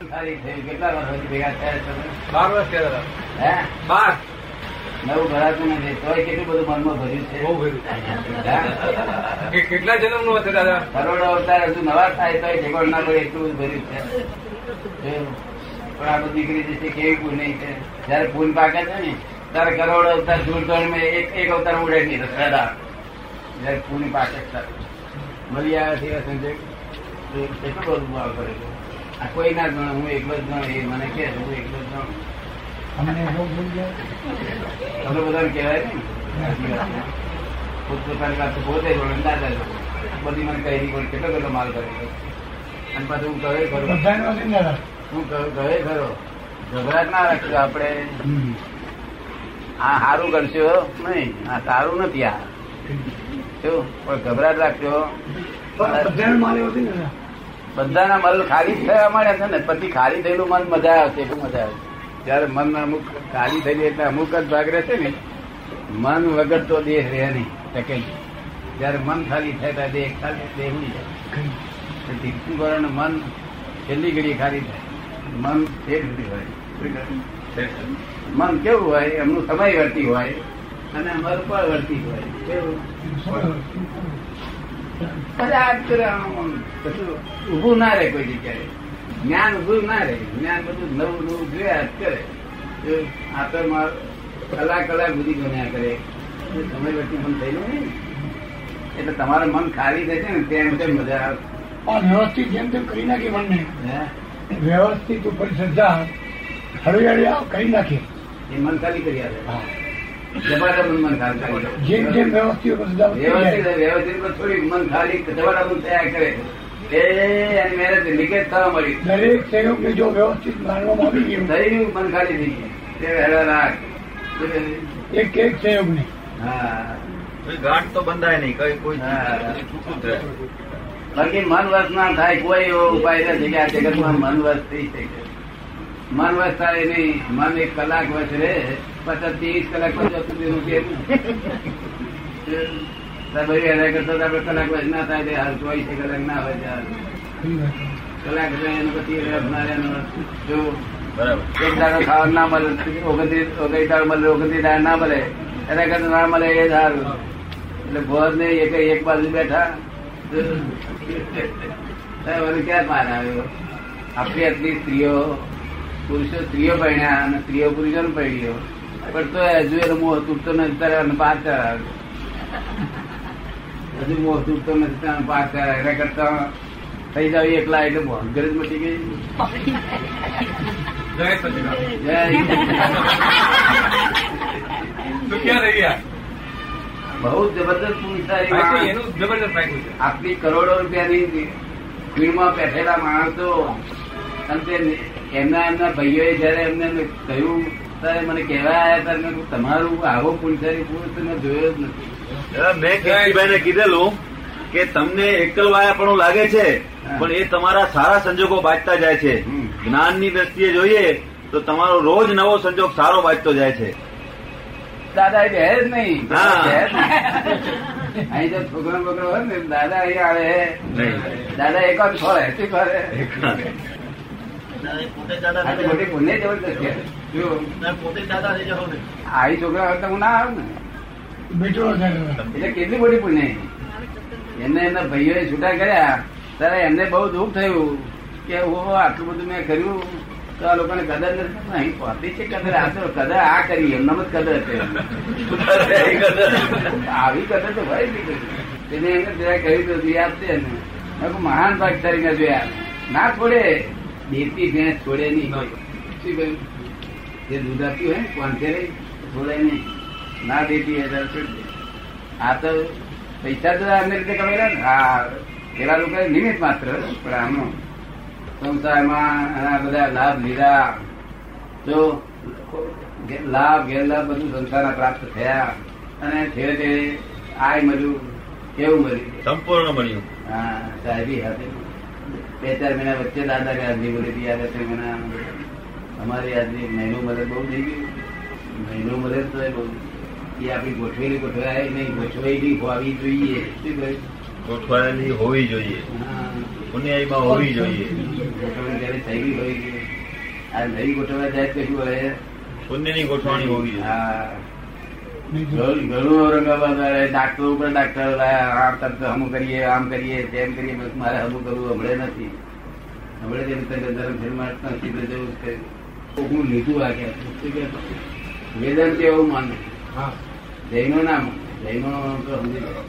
કેટલા વર્ષ ભેગા થયા બાર વર્ષ થયા હે? બાર? નવું ભરાતું નથી તોય કેટલું બધું મનમાં ભર્યું છે? બહુ ભર્યું કેટલા જન્મનું હશે દાદા? કરોડો અવતાર હજુ નવા થાય તોય ઠેકોડ ના પડે એટલું બધું ભર્યું છે. પણ આ બધી દીકરી જશે કેવી પુણ્ય છે? જયારે પૂન પાકે છે ને ત્યારે કરોડો અવતાર દૂર મેં એક એક અવતાર ઉડે નહીં સદા જયારે ફૂલ પાકે. મળી આવે છે સંજય. કેટલું બધું ભાવ કરે છે? કોઈ ના ગણ હું એકલો જ ગણ એ મને કે હું એકલો જ ગણ. અમને તમને બધાને કહેવાય ને? પોતપોતાની વાત પોતે વળે, દાદા બધી મને કહી નહીં પણ કેટલો કેટલો માલ કરે છે. અને પાછું હું કહે ખરો હું કહું- ખરો ગભરાટ ના રાખજો આપણે. આ સારું કરશો? નહીં આ સારું નથી આ. શું? પણ ગભરાટ રાખજો. બધાને મારે હોતી ને બધાના મન ખાલી થયા મળે છે ને. પછી ખાલી થયેલું મન મજા આવશે એટલું મજા આવે જયારે મન અમુક ખાલી જાય એટલે અમુક જ ભાગ રહેશે ને મન વગર તો દેહ રહે નહીં. ટકે નહીં. જયારે મન ખાલી થાય ત્યારે દેહ ખાલી દેહ ઉડી જાય તીર્થંકરોનું મન છેલ્લી ઘડી ખાલી થાય. મન એક હોય. મન કેવું હોય એમનું સમય વર્તી હોય અને અમારું પણ વર્તી હોય. કેવું? ઊભું ના રહે કોઈ જગ્યાએ. જ્ઞાન ઊભું ના રહે. જ્ઞાન બધું નવું નવું જોયા જ કરે. આતરમાં કલાક કલાક બધી ગણ્યા કરે. સમય વચ્ચે મન થયેલું નહીં એટલે તમારું મન ખાલી થશે ને તેમ તેમ મજા આવે? પણ વ્યવસ્થિત જેમ તેમ કરી નાખી મનને. હે? વ્યવસ્થિત ઉપર શ્રદ્ધા હળિયાળી આવ કરી નાખી. એ મન ખાલી કરી આપે. મન ખાલી. જેમ જેમ વ્યવસ્થિત ઉપર શ્રદ્ધા વધતી વ્યવસ્થિત વ્યવસ્થિત થોડી મન ખાલી જબરદસ્ત તૈયાર કરે. એ એની મહેનત લીકેજ થવા મળી. દરેક સંયોગને જો વ્યવસ્થિત માનવામાં આવી ગયું થયું મન ખાલી થઈ ગયું. તે હેડા રાખ. એક એક સંયોગને હા. કોઈ ગાંઠ તો બંધાય નહીં કઈ કોઈ હા. છૂટું જ રહે. બાકી મન વસ ના થાય કોઈ એવો ઉપાય નથી કે આ જગતમાં મન વસ થઈ શકે. મન થાય નહીં મન એક કલાક વસરે પછી ત્રીસ કલાક સુધી કે કરતા તો કલાક વચ ના થાય તે હાલ ચોવીસ કલાક ના હોય હાલ કલાક એનું પછી જો બરાબર. એક દાડો ખાવા ના મળે ઓગણત્રીસ ઓગણીસ દાડો મળે ઓગણત્રીસ દાડો ના મળે એના કરતા ના મળે એ સારું એટલે ભોજ ને એક એક બાજુ બેઠા. ક્યાં પાર આવ્યો? આપણી આટલી સ્ત્રીઓ પુરુષો સ્ત્રીઓ પહેણ્યા અને સ્ત્રીઓ પુરુષો પરણ્યો પણ તો હજુ એનો મોહ તૂટતો નથી ત્યારે પાર ચડાવે હજુ મોહ તૂટતો નથી ત્યારે પાર ચડાવે એના કરતા થઈ જાવ એકલા એટલે ભોંગર જ મટી ગઈ. જય ગયા? બહુ જબરદસ્ત પુરુષારી. જબરદસ્ત આટલી કરોડો રૂપિયાની ભીડમાં બેઠેલા માણસો. અને એમના એમના ભાઈઓએ જયારે એમને કહ્યું ત્યારે મને કહેવા આવ્યા ત્યારે મેં તમારું આવો પુરુષારી પુરુષ તો મેં જોયો જ નથી. મેં કીર્તિભાઈને કીધેલું કે તમને એકલવાયાપણું લાગે છે પણ એ તમારા સારા સંજોગો બાજતા જાય છે. જ્ઞાન જ્ઞાનની દ્રષ્ટિએ જોઈએ તો તમારો રોજ નવો સંજોગ સારો બાજતો જાય છે. દાદા એ બેહે જ નહીં. અહીં જો છોકરો બકરો હોય ને દાદા અહીં આવે નહીં. દાદા એક વાર ફળે શું કરે આ તો મોટી પુણ્ય જબરદસ્ત છે. જો આવી છોકરા હોય હું ના આવું ને. બેઠો એટલે કેટલી મોટી પુણ્ય એમને એમના ભાઈઓએ છૂટા કર્યા. ત્યારે એમને બહુ દુઃખ થયું કે હું આટલું બધું મેં કર્યું. તો આ લોકોને કદર નથી અહીં પહોંચી છે કદર? આ તો કદર આ કરી એમને જ કદર છે. આવી કદર તો જ નહીં તેને એમને જરા કહ્યું તો યાદ છે ને મેં કહ્યું, જોયા. ના છોડે. દેશી ભેંસ છોડે નહીં શું કહ્યું? જે દૂધ આપ્યું હોય કોણ રહી છોડે નહીં. ના દેતી હજાર છોડી દે. આ તો પૈસા તો એમને રીતે કમાયેલા ને? હા પેલા લોકો નિમિત્ત માત્ર પણ આમનો સંસારમાં આ બધા લાભ લીધા. જો લાભ ગેરલાભ બધું સંસારના પ્રાપ્ત થયા અને છેવટે આય મળ્યું કેવું મળ્યું સંપૂર્ણ મળ્યું હા સાહેબી hatte બે ચાર મહિના વચ્ચે દાદા કે હાજરી બોલી હતી યાદ હશે મહિના અમારી હાજરી મહિનો મદદ બહુ થઈ ગયું મહિનો મદદ તો બહુ. એ આપણી ગોઠવેલી ગોઠવાય નહીં ગોઠવેલી હોવી જોઈએ. શું કહે? ગોઠવાયેલી હોવી જોઈએ. હા. પુણ્યાયમાં હોવી જોઈએ. ગોઠવણી ત્યારે થઈ ગઈ હોય આ નહીં ગોઠવવા જાય તો શું હોય? પુણ્યની ગોઠવણી હોવી જોઈએ. હા. ઘણું ઔરંગાબાદ ડાક્ટર ઉપર ડાક્ટર તરત હમું કરીએ આમ કરીએ તેમ કરીએ મારે હમું કરવું હમણે નથી. હમણે તેમ તરત ધર્મ ધર્મ જવું છે. તો હું લીધું આ કે વેદાંત એવું માને? જૈનો ના માને. જૈનો તો સમજી લો.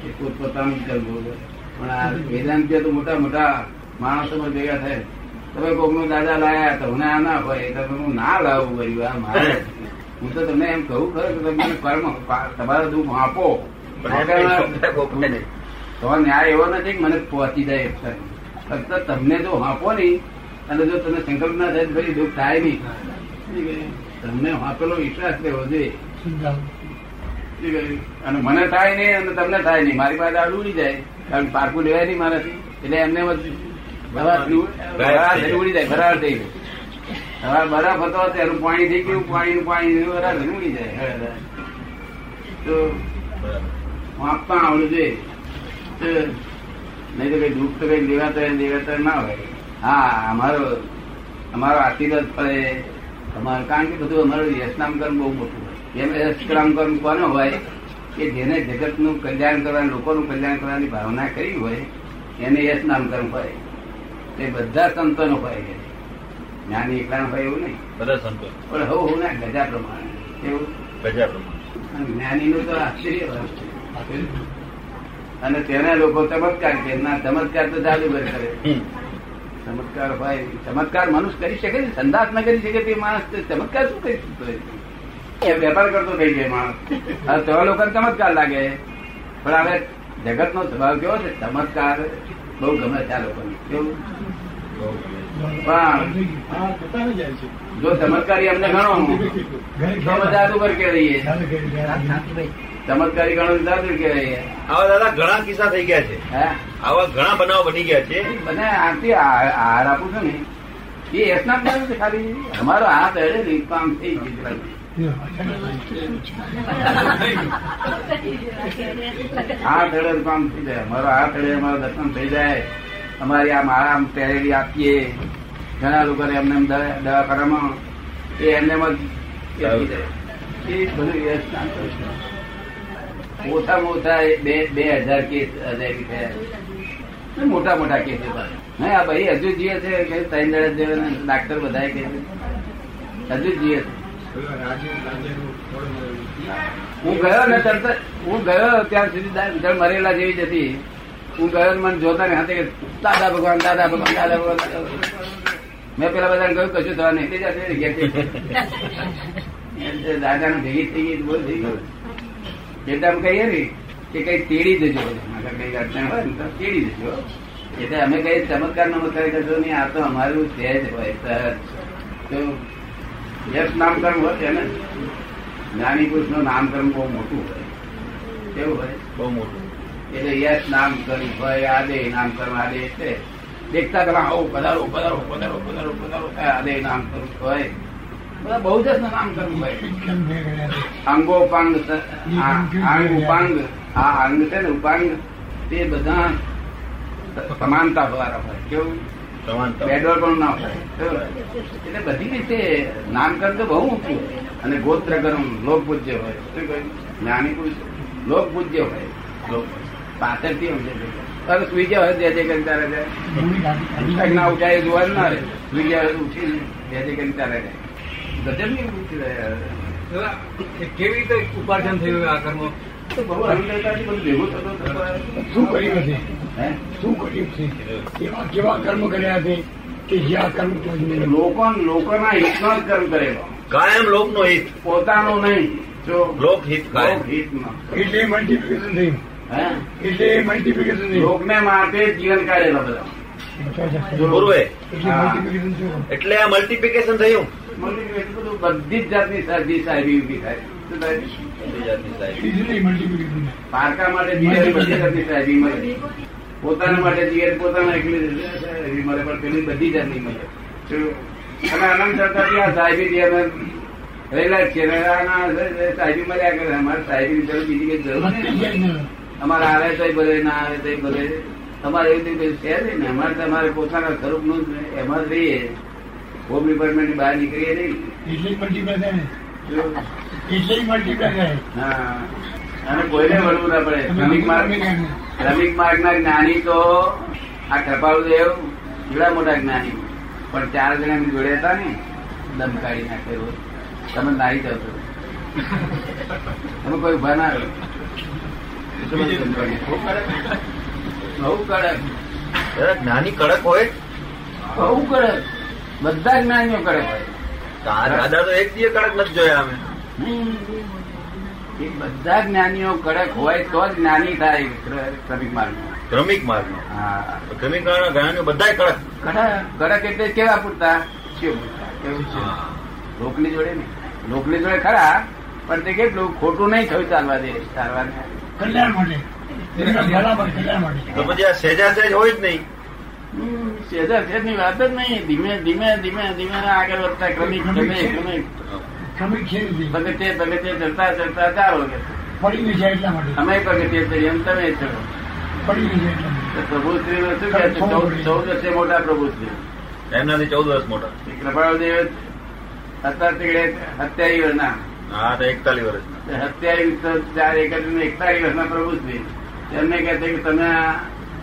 કે પોતપોતાનું જ કરવું પણ આ વેદાંત તો મોટા મોટા માણસો પણ ભેગા થાય. તમે કોકનું દાદા લાયા તો હું આ ના હોય તો હું ના લાવું કર્યું આ મારે. હું તો તમને એમ કહું ખરું કે તમે કર્મ તમારો દુઃખ આપો. તો ન્યાય એવો નથી મને પહોંચી જાય એક ફક્ત તમને જો હાંપો નહીં અને જો તમને સંકલ્પ ના થાય તો પછી દુઃખ થાય નહીં. તમને હાંપેલો વિશ્વાસ લેવો જોઈએ. અને મને થાય નહીં અને તમને થાય નહીં. મારી પાસે આડું ઉડી જાય. કારણ કે પારકું લેવાય નહીં મારાથી. એટલે એમને ઉડી જાય. બરાબર થઈ ગયું હવે બરફ હતો તેનું પાણી થઈ ગયું પાણીનું પાણી બરાબર થઈને ઉડી જાય. તો વાંચતા આવડું જોઈએ. નહીં તો કઈ દુઃખ તો કઈ દેવાતા દેવાતા ના હોય. હા અમારો અમારો આશીર્વાદ પડે. અમારું કારણ કે બધું અમારું યશનામ કર્મ બહુ મોટું હોય. એમ યશનામ કર્મ કોનો હોય કે જેને જગતનું કલ્યાણ કરવાનું લોકોનું કલ્યાણ કરવાની ભાવના કરી હોય એને યશનામ કર્મ હોય. તે બધા સંતોનો હોય. છે જ્ઞાની એકલા હોય એવું નહીં. બધા સંતો. પણ હવું હું ના ગજા પ્રમાણે. એવું? ગજા પ્રમાણે. જ્ઞાની નું તો આશ્ચર્ય અને તેના લોકો ચમત્કાર કે ના ચમત્કાર તો જાદુગર કરે. ચમત્કાર હોય ચમત્કાર મનુષ્ય કરી શકે ને સંદાસ ના કરી શકે તે માણસ ચમત્કાર શું કરી શકતો હોય? એ વેપાર કરતો થઈ જાય માણસ. હવે તેવા લોકો ચમત્કાર લાગે. પણ હવે જગત નો સ્વભાવ કેવો છે? ચમત્કાર બહુ ગમે છે આ લોકોને. કેવું? બહુ હા, પોતાને જો ચમત્કારી અમને ગણો. તો બધા ચાલે ઘરે ઘરે. ચમત્કારી ગણો તો કે રહીએ આવા દાદા ઘણા કિસ્સા થઈ ગયા છે. આવા ઘણા બનાવ બની ગયા છે. મને આથી આહાર આપું છું ને. એ એસના નથી ખાલી. અમારો હાથ અડે ને કામ થઈ ગયું. હાથ અડે કામ થઈ જાય. અમારો હાથ અડે અમારું દર્શન થઈ જાય. અમારી આ માળા પહેરેલી આપીએ. ઘણા લોકો એમને એમ દવા- દવાખાનામાં એ એમને. ઓછામાં ઓછા બે બે હજાર કેસ હજારી થયા મોટા મોટા કેસ હતા આ ભાઈ હજુ જીએ છે કે ત્રણ દાડા જેવા ડાક્ટર બધા કે હજુ જીએ છે. હું ગયો ને તરત હું ગયો ત્યાં સુધી મરેલા જેવી જ હતી. હું ગયો મને જોતા ને હાથે દાદા ભગવાન દાદા ભગવાન દાદા ભગવાન મેં પેલા બધાને કહ્યું, કશું થવા નહીં. છે દાદા ભેગી થઈ ગઈ તો થઈ ગયું. એટલે અમે કહીએ ને કે કઈ તેડી દેજો કઈ અડચણ હોય તો તેડી દેજો. એટલે અમે કઈ ચમત્કાર નમસ્કાર કરશો નહીં. આ તો અમારું સહેજ હોય સહજ તો યશ નામકર્મ હોય છે ને જ્ઞાની પુરુષનું નામકર્મ બહુ મોટું હોય. કેવું હોય? બહુ મોટું. એટલે યશ આ દે આદે કરવા આદે છે દેખતા પેલા આવો પધારો પધારો પધારો પધારો પધારો આદે કરું ભય. બધા બહુ જ નામ કરવું કેમ અંગો પાંગ આંગ ઉપાંગ આ અંગ છે ને ઉપાંગ તે બધા સમાનતા વાળા હોય. કેવું? સમાનતા. પણ ના હોય? એટલે બધી રીતે નામકરણ તો બહુ ઊંચું. અને ગોત્ર ગરમ લોક પૂજ્ય હોય. શું જ્ઞાની પુરુષ. લોક પૂજ્ય હોય. લોક પાછળથી થી. અરે સુઈ ગયા હોય જે જે કરી તારે ના ઉઠાય જોવાનું ના રહે. સુઈ ગયા હોય તો જે જે કરી તારે જાય. ગજબની કેવી રીતે ઉપાર્જન થયું આ કર્મ શું કર્યું છે શું કર્યું છે? કેવા કેવા કર્મ કર્યા છે કે જ્યાં કર્મ લોકો લોકોના હિતનો જ કર્મ કરેલો. કાયમ લોકનો હિત. પોતાનો નહીં જો લોકહિત કાયમ. હિતમાં એટલે મલ્ટિપ્લિકેશન થયું? એટલે મલ્ટિપ્લિકેશન લોકને માટે જીવન કાઢેલા બધા. એટલે હા. મલ્ટિપ્લિકેશન આ મલ્ટિપ્લિકેશન થયું. બધી જ જાતની સાદી સાહેબી ઊભી થાય? સાહેબ. પારકા માટે જીવન બધી જાતની સાહેબી મળે પોતાના માટે જીવન પોતાના એકલી સાહેબી મળે પણ પેલી બધી જાતની મળે અને આનંદ સરકાર આ સાહેબી જે અમે રહેલા છીએ. સાહેબી મળ્યા કરે. અમારે સાહેબી જરૂર બીજી કઈ જરૂર નથી. અમારે આવે તો ભલે ના આવે તો ભલે તમારે એવી રીતે છે નહીં ને. અમારે તમારે પોતાના સ્વરૂપનું જ એમાં જ રહીએ. હોમ ડિપાર્ટમેન્ટ બહાર નીકળીએ નહીં. જ. ને જો, જ અને કોઈને વળવું ના પડે. શ્રમિક માર્ગ શ્રમિક માર્ગના જ્ઞાની તો આ કૃપાળુદેવ જોડા મોટા જ્ઞાની. પણ ચાર જણા એમ જોડે હતા ને દમ કાઢી નાખે રોજ. તમે નાહી જાવ તમે કોઈ ઊભા ના રહો. બહુ કડક દાદા જ્ઞાની કડક. હોય. બહુ કડક. બધા જ્ઞાનીઓ કડક હોય. દાદા તો એક દિવસ કડક નથી જોયા અમે. બધા જ્ઞાનીઓ કડક હોય તો જ જ્ઞાની થાય ક્રમિક માર્ગ ક્રમિક માર્ગ હા. ક્રમિક માર્ગ જ્ઞાનીઓ બધાય કડક. કડક કડક એટલે કેવા પૂરતા? શિવ પૂરતા? એવું છે? લોકની જોડે ને લોકની જોડે ખરા પણ તે કેટલું ખોટું નહીં થયું ચાલવા દે ચાલવા દે કલ્યાણ માટે. તો પછી આ સહેજા સહેજ હોય જ નહીં. સહેજા સહેજની વાત જ નહીં. ધીમે ધીમે ધીમે ધીમે આગળ વધતા ક્રમિક ક્રમિક ક્રમિક. છે પગથિયે પગથિયે ચડતા ચડતા ચાલો પડી ગઈ છે એટલા માટે. અમે પગથિયે ચડીએ એમ તમે ચડો. પડી ગઈ છે પ્રભુ શ્રી તો પ્રભુશ્રી નું શું કે છે? ચૌદ વર્ષે મોટા પ્રભુશ્રી. એમનાથી ચૌદ વર્ષ મોટા. કૃપાળદેવ અત્યારે તીકડે ના હા તો એકતાલીસ વર્ષના સત્યાવીસ ચાર એકત્રીસ એકતાલીસ વર્ષના પ્રભુશ્રી તેમને કહેશે કે તમે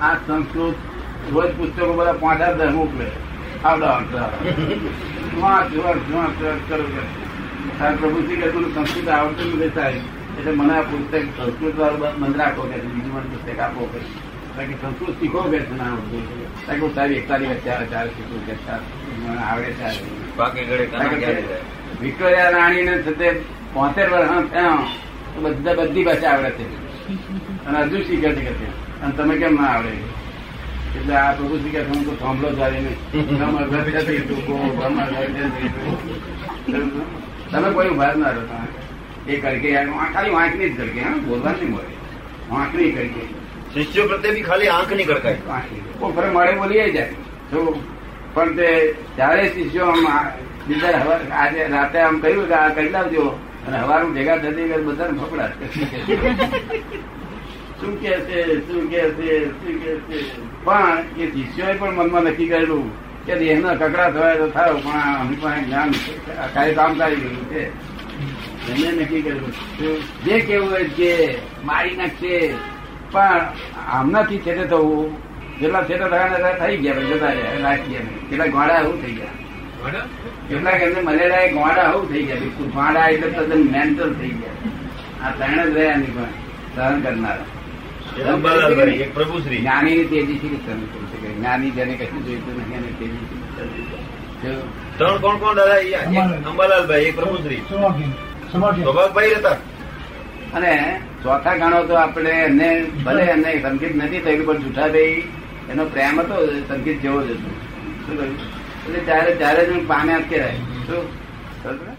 આ સંસ્કૃત રોજ પુસ્તકો બધા પાંચ હાથ દસ મોકલે. આવડો આવડો વાંચ વાંચ વાંચ વાંચ કરો કે તું સંસ્કૃત આવડતું નથી સાહેબ એટલે મને આ પુસ્તક સંસ્કૃત વાળું મંત્ર રાખો કે છે, બીજું મને પુસ્તક આપો કે બાકી સંસ્કૃત શીખો કે છે ના આવડતું કારણ કે હું એકતાલીસ વર્ષ ચાર ચાર શીખું કે મને આવડે ચાર બાકી વિક્ટોરિયા રાણી ને છતે પોતેર વર્ષ થયા બધા બધી ભાષા આવડે છે. અને હજુ શીખે છે કે અને તમે કેમ ના આવડે? એટલે આ પ્રભુ શીખે હું તો થાંભલો ટૂંકો. તમે કોઈ ઊભા ના રહો. એ કરકે ખાલી વાંકની જ કરકે હા બોલવા નહીં મળે. વાંકની કરકે. શિષ્યો પ્રત્યે બી ખાલી આંખ નહીં વાંકની. કોઈ ફરે મળે બોલી જાય. જો પણ તે ત્યારે શિષ્યો આમ બીજા હવા- આજે રાતે આમ કહ્યું કે આ કરી લાવજો. અને હવારું ભેગા થતી વખતે બધાને ફફડાટ શું કે છે શું કે છે શું કે છે? પણ એ શિષ્યોએ પણ મનમાં નક્કી કરેલું કે દેહના કકડા થવાય તો થાય પણ અમે પણ પાસે જ્ઞાન કાંઈ કામ કરી ગયું છે. એમને નક્કી કરેલું જે કેવું હોય કે મારી નાખશે પણ આમનાથી છેટે થવું જેટલા છેટે થયા થઈ ગયા જતા રહ્યા રાખી ગયા. કેટલા ગોળા એવું થઈ ગયા? કેટલાક એમને મલેડા એ ગોળા આવું થઈ ગયા બિલકુલ ગોળા એટલે તદ્દન મેન્ટલ થઈ ગયા. આ ત્રણ જ રહ્યા ની પણ સહન કરનારા. જ્ઞાની તેજી થી સહન કરી શકે જ્ઞાની જેને કશું જોઈતું નહીં એને તેજી ત્રણ કોણ કોણ દાદા? અંબાલાલભાઈ એક પ્રભુશ્રી. સ્વભાગભાઈ હતા અને ચોથા ગાણો તો આપણે એમને ભલે એમને સંગીત નથી થયેલું પણ જૂઠાભાઈ એનો પ્રેમ હતો સંગીત જેવો જ હતો. શું કહ્યું? એટલે ત્યારે ત્યારે જ પામ્યા જ કહેવાય શું?